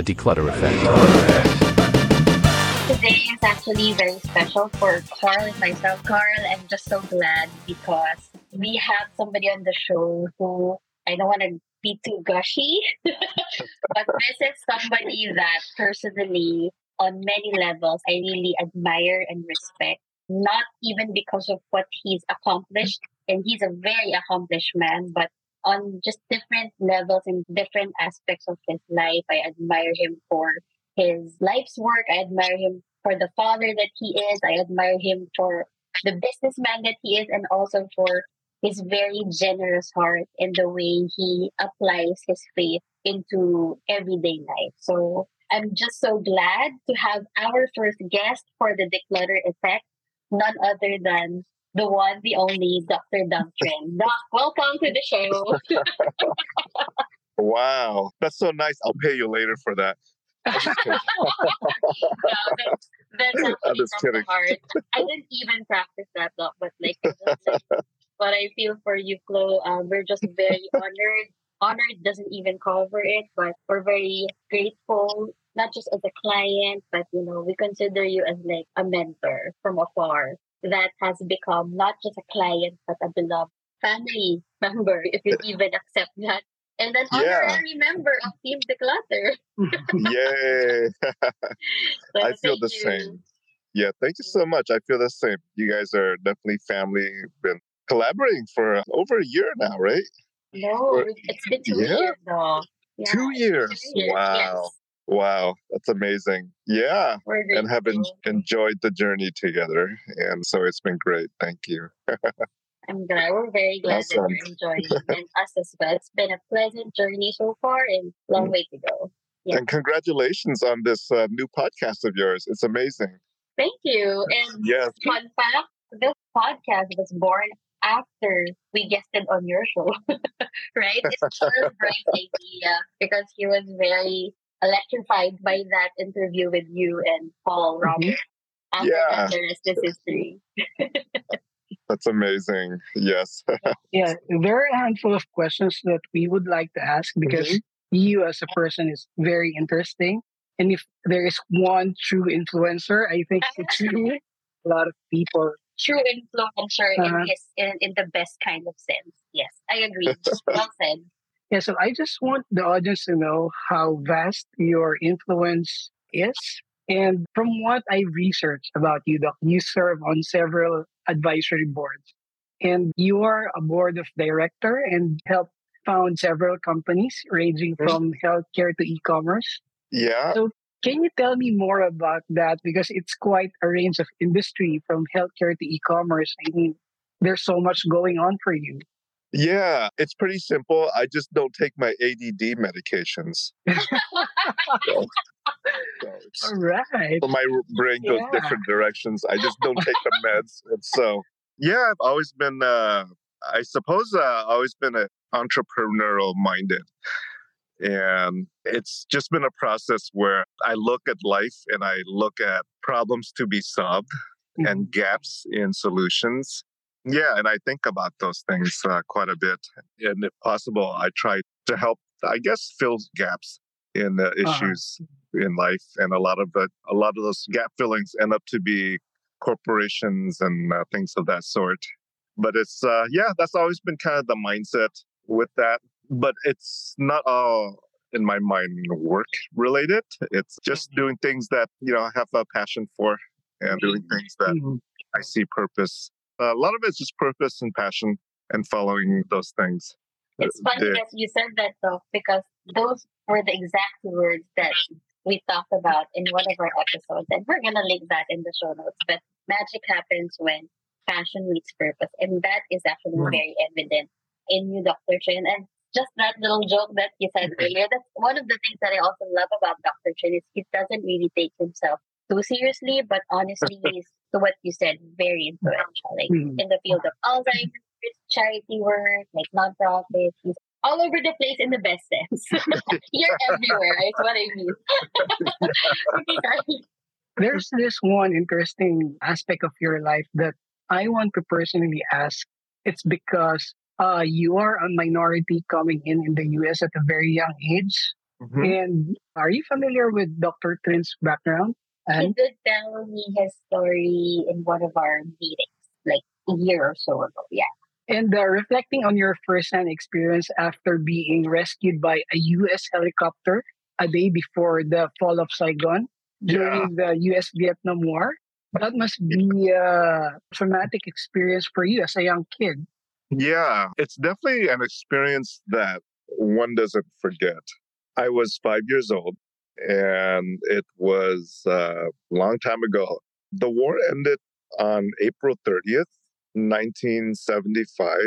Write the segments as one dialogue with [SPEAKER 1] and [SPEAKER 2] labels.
[SPEAKER 1] The Dklutr Effect.
[SPEAKER 2] Today is actually very special for Carl and myself. Carl, I'm just so glad because we have somebody on the show who I don't want to be too gushy, but this is somebody that personally, on many levels, I really admire and respect. Not even because of what he's accomplished, and he's a very accomplished man, but on just different levels and different aspects of his life, I admire him for his life's work. I admire him for the father that he is. I admire him for the businessman that he is and also for his very generous heart and the way he applies his faith into everyday life. So I'm just so glad to have our first guest for the Dklutr Effect, none other than the one, the only Dr. Duncan. Doc, welcome to the show.
[SPEAKER 3] wow, that's so nice. I'll pay you later for that.
[SPEAKER 2] no, that's, that's
[SPEAKER 3] I'm just kidding.
[SPEAKER 2] I didn't even practice that, though, but like, but I feel for you, Flo. Um, we're just very honored. Honored doesn't even cover it, but we're very grateful, not just as a client, but you know, we consider you as like a mentor from afar that has become not just a client, but a beloved family member, if you even accept that and then honorary yeah. member of Team Dklutr.
[SPEAKER 3] Yay! so I feel the you. same. Yeah, thank you so much. I feel the same. You guys are definitely family. Been collaborating for over a year now, right?
[SPEAKER 2] No, or, it's been two yeah. years now.
[SPEAKER 3] Yeah, two years. Two years. Wow. Yes. Wow, that's amazing. Yeah. And have en- enjoyed the journey together. And so it's been great. Thank you.
[SPEAKER 2] I'm glad. We're very glad awesome. that you're enjoying it and us as well. It's been a pleasant journey so far and long mm. way to go.
[SPEAKER 3] Yeah. And congratulations on this uh, new podcast of yours. It's amazing.
[SPEAKER 2] Thank you. And yes. fun fact, this podcast was born after we guested on your show, right? It's a great idea because he was very electrified by that interview with you and Paul Robert. Mm-hmm. After yeah. that, the rest is history.
[SPEAKER 3] That's amazing. Yes.
[SPEAKER 4] yeah, there are a handful of questions that we would like to ask because mm-hmm. you as a person is very interesting. And if there is one true influencer, I think it's you. A lot of people.
[SPEAKER 2] True influencer uh, in, uh-huh. his, in, in the best kind of sense. Yes, I agree. well said.
[SPEAKER 4] Yeah, so I just want the audience to know how vast your influence is. And from what I researched about you, Doc, you serve on several advisory boards. And you are a board of director and help found several companies ranging mm-hmm. from healthcare to e-commerce.
[SPEAKER 3] Yeah.
[SPEAKER 4] So can you tell me more about that? Because it's quite a range of industry from healthcare to e-commerce. I mean, there's so much going on for you.
[SPEAKER 3] Yeah, it's pretty simple. I just don't take my ADD medications.
[SPEAKER 4] so, so All right.
[SPEAKER 3] So my brain goes yeah. different directions. I just don't take the meds. And so, yeah, I've always been, uh, I suppose, uh, always been an entrepreneurial minded. And it's just been a process where I look at life and I look at problems to be solved mm-hmm. and gaps in solutions yeah, and I think about those things uh, quite a bit. And if possible, I try to help, I guess, fill gaps in the uh-huh. issues uh-huh. in life. And a lot of it, a lot of those gap fillings end up to be corporations and uh, things of that sort. But it's, uh, yeah, that's always been kind of the mindset with that. But it's not all in my mind work related. It's just mm-hmm. doing things that, you know, I have a passion for and doing things that mm-hmm. I see purpose a lot of it's just purpose and passion and following those things.
[SPEAKER 2] It's funny that you said that though, because those were the exact words that we talked about in one of our episodes, and we're gonna link that in the show notes. But magic happens when passion meets purpose, and that is actually mm-hmm. very evident in you, Dr. Trinh. And just that little joke that you said mm-hmm. earlier, that's one of the things that I also love about Dr. Trinh is he doesn't really take himself too seriously, but honestly, he's to what you said, very influential, like mm-hmm. in the field of Alzheimer's, charity work, like nonprofit. He's all over the place in the best sense. You're everywhere, is what I
[SPEAKER 4] mean. There's this one interesting aspect of your life that I want to personally ask. It's because uh, you are a minority coming in in the US at a very young age. Mm-hmm. And are you familiar with Dr. Trinh's background?
[SPEAKER 2] And he did tell me his story in one of our meetings, like a year or so ago. Yeah.
[SPEAKER 4] And uh, reflecting on your first-hand experience after being rescued by a U.S. helicopter a day before the fall of Saigon during yeah. the U.S. Vietnam War, that must be a traumatic experience for you as a young kid.
[SPEAKER 3] Yeah, it's definitely an experience that one doesn't forget. I was five years old and it was a long time ago. The war ended on April 30th, 1975.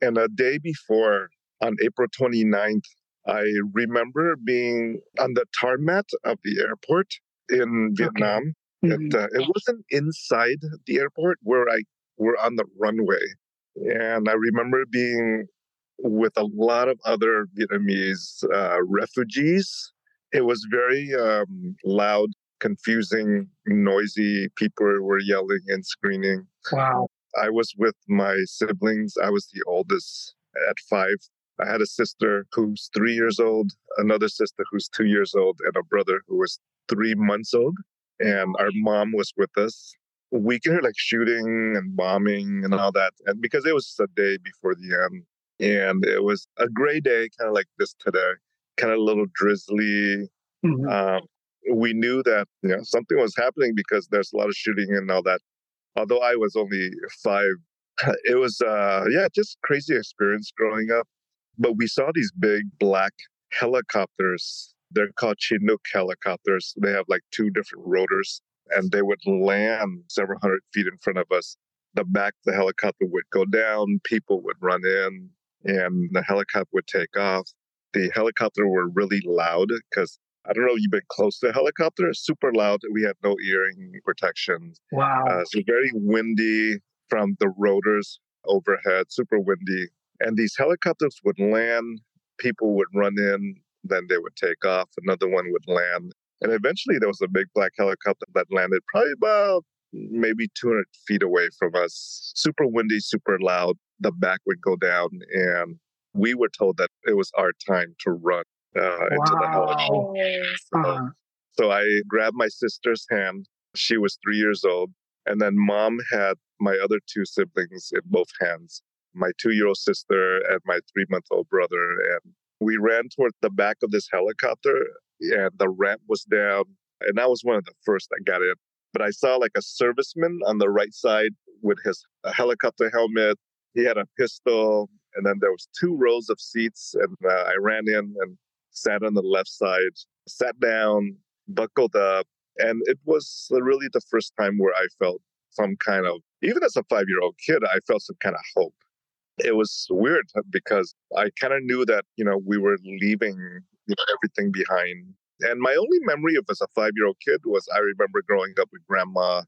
[SPEAKER 3] And a day before, on April 29th, I remember being on the tarmac of the airport in Vietnam. Okay. Mm-hmm. It, uh, it wasn't inside the airport where I were on the runway. And I remember being with a lot of other Vietnamese uh, refugees. It was very um, loud, confusing, noisy. People were yelling and screaming.
[SPEAKER 4] Wow.
[SPEAKER 3] I was with my siblings. I was the oldest at five. I had a sister who's three years old, another sister who's two years old, and a brother who was three months old. And our mom was with us. We could hear like shooting and bombing and all that. And because it was a day before the end, and it was a gray day, kind of like this today, kind of a little drizzly. Mm-hmm. Um, we knew that you know something was happening because there's a lot of shooting and all that. Although I was only five, it was uh, yeah, just crazy experience growing up. But we saw these big black helicopters. They're called Chinook helicopters. They have like two different rotors, and they would land several hundred feet in front of us. The back of the helicopter would go down, people would run in, and the helicopter would take off. The helicopter were really loud because I don't know you've been close to a helicopter. Super loud. We had no earring protection.
[SPEAKER 4] Wow. Uh,
[SPEAKER 3] so very windy from the rotors overhead. Super windy. And these helicopters would land. People would run in. Then they would take off. Another one would land. And eventually there was a big black helicopter that landed probably about maybe 200 feet away from us. Super windy, super loud the back would go down, and we were told that it was our time to run uh, wow. into the helicopter. So, uh-huh. so I grabbed my sister's hand. She was three years old, and then mom had my other two siblings in both hands my two year old sister and my three month old brother. And we ran toward the back of this helicopter, and the ramp was down. And I was one of the first that got in. But I saw like a serviceman on the right side with his helicopter helmet he had a pistol, and then there was two rows of seats, and uh, I ran in and sat on the left side, sat down, buckled up, and it was really the first time where I felt some kind of, even as a five-year-old kid, I felt some kind of hope. It was weird because I kind of knew that you know we were leaving you know, everything behind. And my only memory of as a five-year-old kid was I remember growing up with grandma.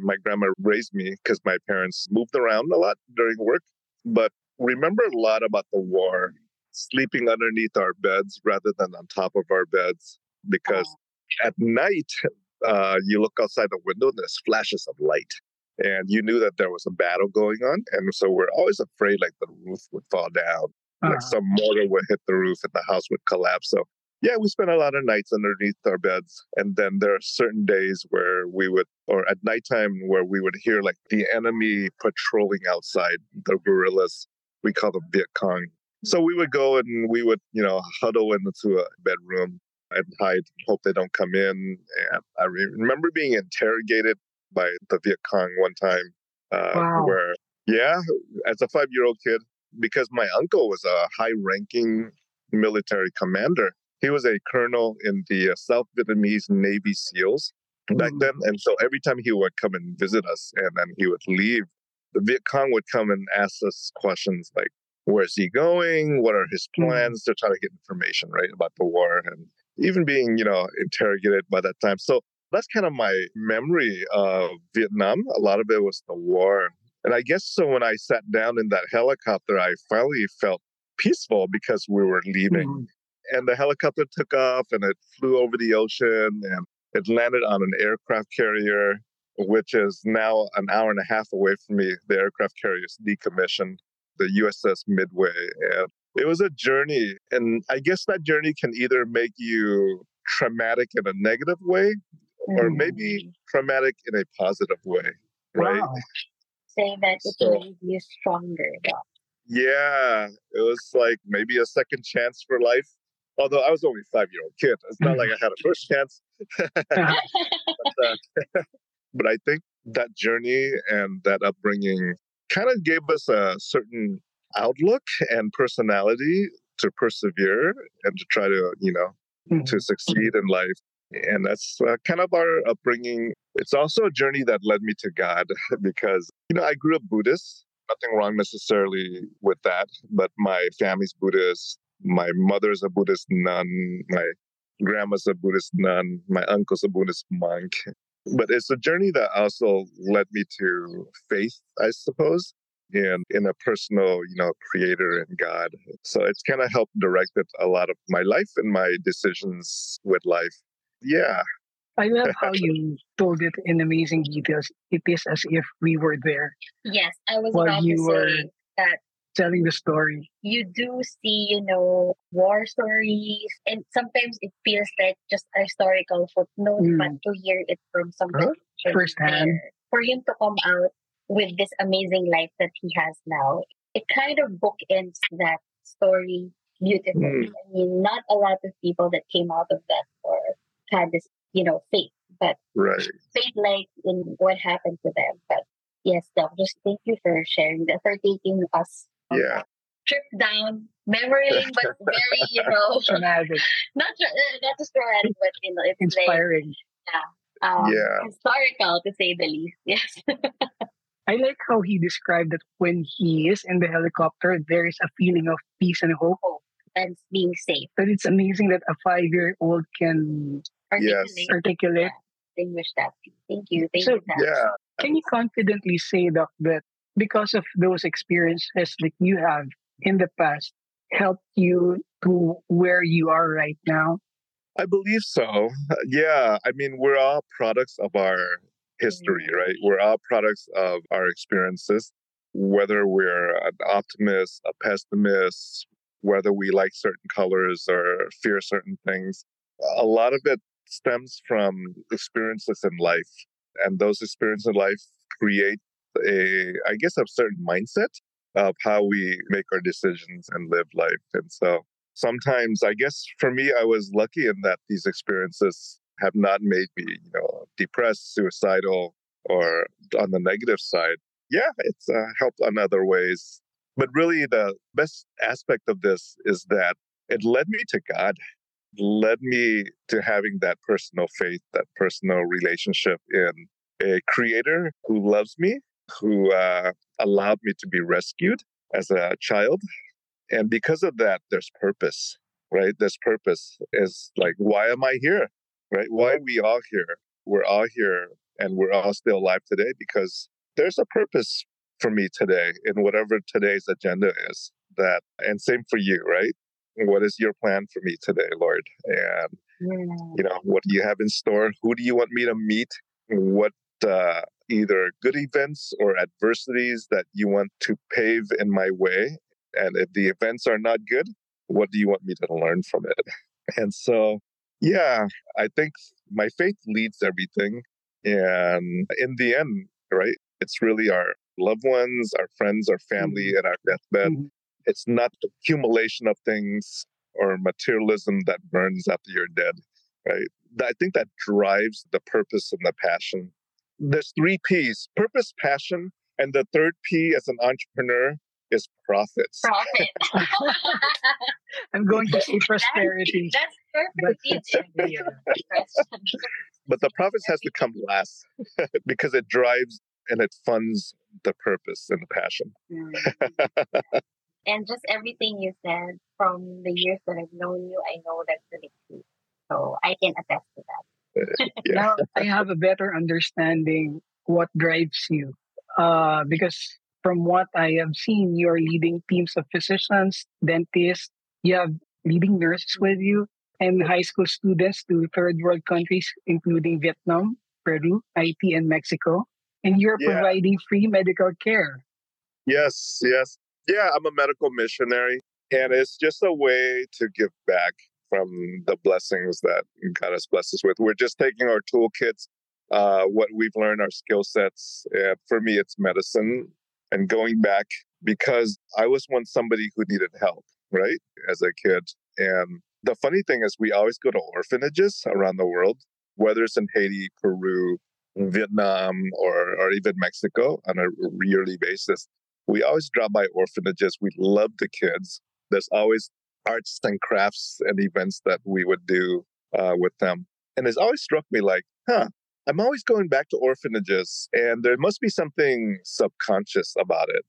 [SPEAKER 3] My grandma raised me because my parents moved around a lot during work but remember a lot about the war, sleeping underneath our beds rather than on top of our beds, because oh. at night, uh, you look outside the window and there's flashes of light. And you knew that there was a battle going on. And so we're always afraid like the roof would fall down, uh-huh. like some mortar would hit the roof and the house would collapse. So yeah, we spent a lot of nights underneath our beds. And then there are certain days where we would, or at nighttime, where we would hear like the enemy patrolling outside, the guerrillas. We call them Viet Cong. So we would go and we would, you know, huddle into a bedroom and hide, hope they don't come in. And I remember being interrogated by the Viet Cong one time, uh, wow. where, yeah, as a five year old kid, because my uncle was a high ranking military commander he was a colonel in the uh, South Vietnamese Navy SEALs back mm. then. And so every time he would come and visit us and then he would leave, the Viet Cong would come and ask us questions like, where's he going? What are his mm. plans? Mm. They're trying to get information, right, about the war and even being, you know, interrogated by that time. So that's kind of my memory of Vietnam. A lot of it was the war. And I guess so when I sat down in that helicopter, I finally felt peaceful because we were leaving. Mm and the helicopter took off and it flew over the ocean and it landed on an aircraft carrier, which is now an hour and a half away from me. The aircraft carrier is decommissioned, the USS Midway. And it was a journey. And I guess that journey can either make you traumatic in a negative way or maybe traumatic in a positive way. Right.
[SPEAKER 4] Wow.
[SPEAKER 2] Say that it
[SPEAKER 3] So-
[SPEAKER 2] made you stronger. though.
[SPEAKER 3] Yeah. It was like maybe a second chance for life. Although I was only five year old kid. It's not like I had a first chance. but, uh, but I think that journey and that upbringing kind of gave us a certain outlook and personality to persevere and to try to, you know,
[SPEAKER 4] Mhm.
[SPEAKER 3] to succeed in life. And that's uh, kind of our upbringing. It's also a journey that led me to God because, you know, I grew up Buddhist. Nothing wrong necessarily with that, but my family's Buddhist. My mother's a Buddhist nun. My grandma's a Buddhist nun. My uncle's a Buddhist monk. But it's a journey that also led me to faith, I suppose, in in a personal, you know, creator and God. So it's kind of helped directed a lot of my life and my decisions with life. Yeah,
[SPEAKER 4] I love how you told it in amazing details. It is as if we were there
[SPEAKER 2] yes, I was
[SPEAKER 4] While
[SPEAKER 2] about
[SPEAKER 4] you
[SPEAKER 2] to
[SPEAKER 4] were-
[SPEAKER 2] that
[SPEAKER 4] telling the story.
[SPEAKER 2] you do see, you know, war stories, and sometimes it feels like just a historical footnote,
[SPEAKER 4] Mm.
[SPEAKER 2] but to hear it from somebody
[SPEAKER 3] Huh?
[SPEAKER 4] Firsthand.
[SPEAKER 2] for him to come out with this amazing life that he has now, it kind of bookends that story beautifully.
[SPEAKER 3] Mm.
[SPEAKER 2] I mean, not a lot of people that came out of that or had this, you know, faith, but
[SPEAKER 3] right.
[SPEAKER 2] faith like in what happened to them. But yes, Doc, just thank you for sharing that, for taking us
[SPEAKER 3] Yeah.
[SPEAKER 2] trip down memory lane, but very, you know,
[SPEAKER 4] Traumatic,
[SPEAKER 2] not tra- uh, not just dramatic, but you know, it's
[SPEAKER 4] inspiring.
[SPEAKER 2] like um,
[SPEAKER 3] Yeah.
[SPEAKER 2] historical to say the least. Yes.
[SPEAKER 4] I like how he described that when he is in the helicopter, there is a feeling of peace and hope.
[SPEAKER 2] and being safe.
[SPEAKER 4] But it's amazing that a five year old can
[SPEAKER 2] Articulate,
[SPEAKER 4] articulate.
[SPEAKER 2] distinguish that. Thank you. Thank
[SPEAKER 4] So-
[SPEAKER 2] you.
[SPEAKER 3] Yeah.
[SPEAKER 4] Can you confidently say, Doc, that because of those experiences that you have in the past helped you to where you are right now?
[SPEAKER 3] I believe so. Yeah. I mean, we're all products of our history, mm. right? We're all products of our experiences, whether we're an optimist, a pessimist, whether we like certain colors or fear certain things. A lot of it stems from experiences in life. And those experiences in life create a, I guess, a certain mindset of how we make our decisions and live life. And so sometimes I guess for me, I was lucky in that these experiences have not made me, you know, depressed, suicidal, or on the negative side. Yeah, it's uh, helped in other ways. But really, the best aspect of this is that it led me to God, led me to having that personal faith, that personal relationship in a creator who loves me, who uh, allowed me to be rescued as a child. And because of that, there's purpose, right? There's purpose is like, why am I here? Right? Why are we all here? We're all here and we're all still alive today because there's a purpose for me today in whatever today's agenda is. That and same for you, right? What is your plan for me today, Lord? And
[SPEAKER 2] Mm.
[SPEAKER 3] you know what do you have in store who do you want me to meet what uh, either good events or adversities that you want to pave in my way and if the events are not good what do you want me to learn from it and so yeah i think my faith leads everything and in the end right it's really our loved ones our friends our family at our deathbed
[SPEAKER 4] Mhm.
[SPEAKER 3] it's not the accumulation of things or materialism that burns after you're dead, right? I think that drives the purpose and the passion. There's three P's purpose, passion, and the third P as an entrepreneur is profits.
[SPEAKER 2] Profit.
[SPEAKER 4] I'm going to say prosperity.
[SPEAKER 2] That's
[SPEAKER 4] But
[SPEAKER 2] perfect.
[SPEAKER 4] it's the,
[SPEAKER 3] But the profits has to come last because it drives and it funds the purpose and the passion.
[SPEAKER 2] Mm. and just everything you said from the years that I've known you, I know that's really true. So I can attest to that.
[SPEAKER 4] Now I have a better understanding what drives you. Uh, because from what I have seen, you're leading teams of physicians, dentists, you have leading nurses with you, and high school students to third world countries, including Vietnam, Peru, Haiti, and Mexico. And you're
[SPEAKER 3] Yeah.
[SPEAKER 4] providing free medical care.
[SPEAKER 3] Yes, yes. Yeah, I'm a medical missionary. And it's just a way to give back from the blessings that God has blessed us with. We're just taking our toolkits, uh, what we've learned, our skill sets. And for me, it's medicine and going back because I was once somebody who needed help, right, as a kid. And the funny thing is, we always go to orphanages around the world, whether it's in Haiti, Peru, Vietnam, or, or even Mexico on a yearly basis. We always drop by orphanages. We love the kids. There's always arts and crafts and events that we would do uh, with them. And it's always struck me like, huh, I'm always going back to orphanages, and there must be something subconscious about it.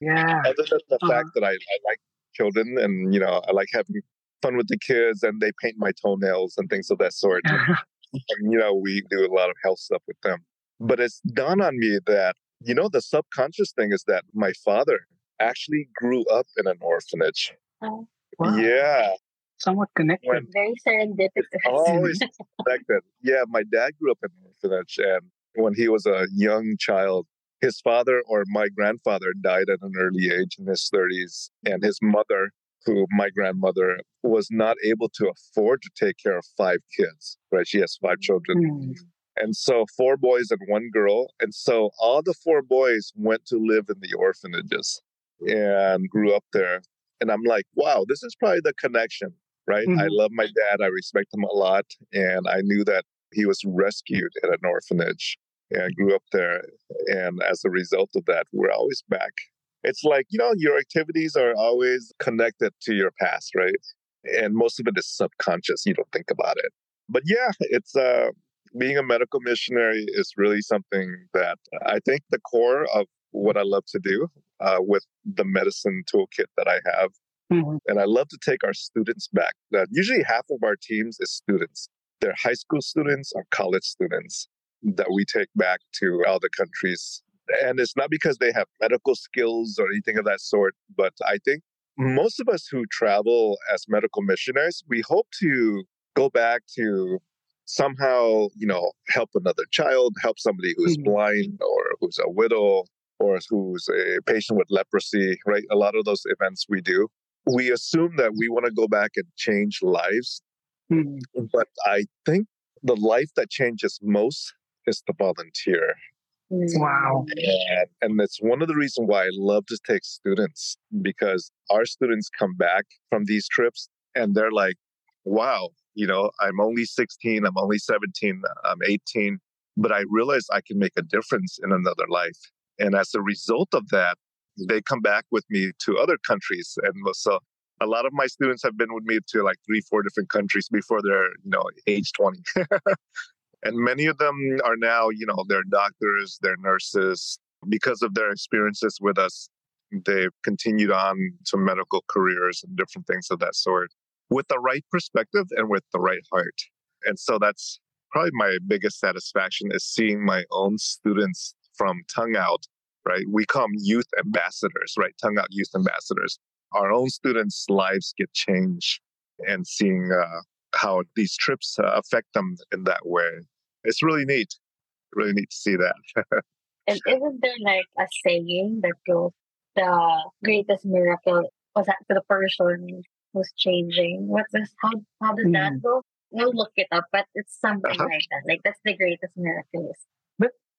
[SPEAKER 4] Yeah.
[SPEAKER 3] Other than the
[SPEAKER 4] Uh-huh.
[SPEAKER 3] fact that I, I like children and, you know, I like having fun with the kids and they paint my toenails and things of that sort. and, you know, we do a lot of health stuff with them. But it's dawned on me that, you know, the subconscious thing is that my father actually grew up in an orphanage.
[SPEAKER 2] Oh,
[SPEAKER 4] Wow.
[SPEAKER 3] Yeah.
[SPEAKER 4] Somewhat connected.
[SPEAKER 3] When
[SPEAKER 2] very serendipitous.
[SPEAKER 3] always connected. Yeah, my dad grew up in an orphanage, and when he was a young child, his father or my grandfather died at an early age in his 30s, and his mother, who my grandmother, was not able to afford to take care of five kids. Right, she has five children,
[SPEAKER 4] Hmm.
[SPEAKER 3] and so four boys and one girl, and so all the four boys went to live in the orphanages and grew up there. And I'm like, wow, this is probably the connection right? I
[SPEAKER 4] Mhm.
[SPEAKER 3] love my dad. I respect him a lot. And I knew that he was rescued at an orphanage and grew up there. And as a result of that, we're always back. It's like, you know, your activities are always connected to your past, right? And most of it is subconscious. You don't think about it. But yeah, it's uh being a medical missionary is really something that I think the core of what I love to do uh, with the medicine toolkit that I have
[SPEAKER 4] Mhm.
[SPEAKER 3] and I love to take our students back. That usually half of our teams is students. They're high school students or college students that we take back to other countries. And it's not because they have medical skills or anything of that sort, but I think most of us who travel as medical missionaries, we hope to go back to somehow, you know, help another child, help somebody who's
[SPEAKER 4] Mhm.
[SPEAKER 3] blind or who's a widow or who's a patient with leprosy, right? A lot of those events we do we assume that we want to go back and change lives,
[SPEAKER 4] Mhm.
[SPEAKER 3] but I think the life that changes most is the volunteer.
[SPEAKER 4] Wow.
[SPEAKER 3] And, and it's one of the reasons why I love to take students because our students come back from these trips and they're like, wow, you know, I'm only 16, I'm only 17, I'm 18, but I realize I can make a difference in another life. And as a result of that, they come back with me to other countries. And so a lot of my students have been with me to like three, four different countries before they're, you know, age 20. and many of them are now, you know, they're doctors, they're nurses. Because of their experiences with us, they've continued on to medical careers and different things of that sort with the right perspective and with the right heart. And so that's probably my biggest satisfaction is seeing my own students from tongue out right? We call them youth ambassadors, right? Tongue out youth ambassadors. Our own students' lives get changed and seeing uh, how these trips uh, affect them in that way. It's really neat. Really neat to see that.
[SPEAKER 2] And isn't there like a saying that goes, the greatest miracle was that to the person who's changing? What's this? How, how does that
[SPEAKER 4] Mhm.
[SPEAKER 2] go? We'll look it up, but it's something
[SPEAKER 3] Uh-huh.
[SPEAKER 2] like that. Like, that's the greatest miracle.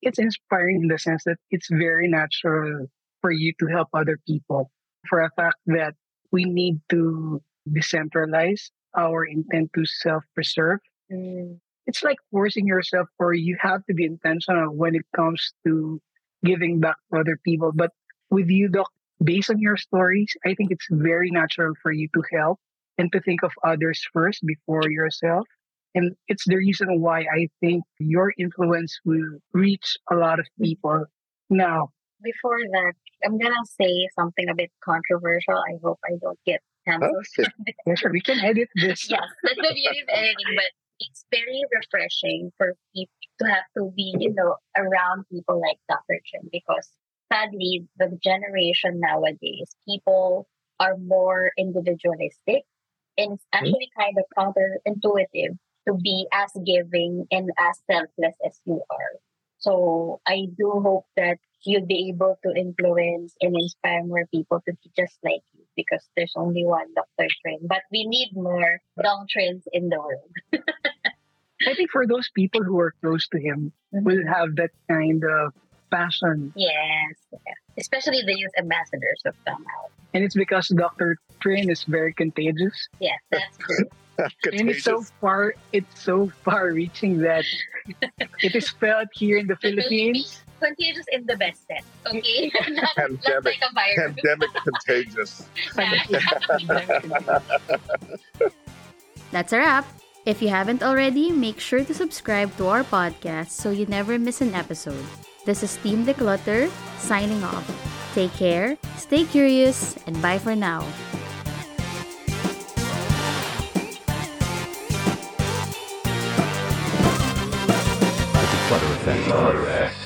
[SPEAKER 4] It's inspiring in the sense that it's very natural for you to help other people. For a fact that we need to decentralize our intent to self preserve.
[SPEAKER 2] Mm.
[SPEAKER 4] It's like forcing yourself, or you have to be intentional when it comes to giving back to other people. But with you, Doc, based on your stories, I think it's very natural for you to help and to think of others first before yourself. And it's the reason why I think your influence will reach a lot of mm. people. Now,
[SPEAKER 2] Before that, I'm going to say something a bit controversial. I hope I don't get canceled.
[SPEAKER 3] Okay.
[SPEAKER 4] sir, we can edit this.
[SPEAKER 2] yes, that's the beauty of editing, but it's very refreshing for people to have to be, you know, around people like Dr. Trinh because sadly, the generation nowadays, people are more individualistic and it's mm. actually kind of counterintuitive to be as giving and as selfless as you are. So I do hope that you'll be able to influence and inspire more people to be just like you because there's only one Dr. Trinh. But we need more Dung Trinhs in the world.
[SPEAKER 4] I think for those people who are close to him
[SPEAKER 2] Mhm.
[SPEAKER 4] will have that kind of passion.
[SPEAKER 2] Yes. Yeah. Especially the youth ambassadors of Come Out.
[SPEAKER 4] And it's because Dr. Trinh is very contagious.
[SPEAKER 2] Yes, that's true.
[SPEAKER 4] And it's so far it's so far reaching that it is felt here in the Philippines.
[SPEAKER 2] Contagious in the best sense, okay? not, not
[SPEAKER 3] Pandemic.
[SPEAKER 2] like a virus.
[SPEAKER 3] Pandemic contagious.
[SPEAKER 5] That's a wrap. If you haven't already, make sure to subscribe to our podcast so you never miss an episode. This is Team Dklutr signing off. Take care, stay curious, and bye for now.
[SPEAKER 1] Clutter Effect.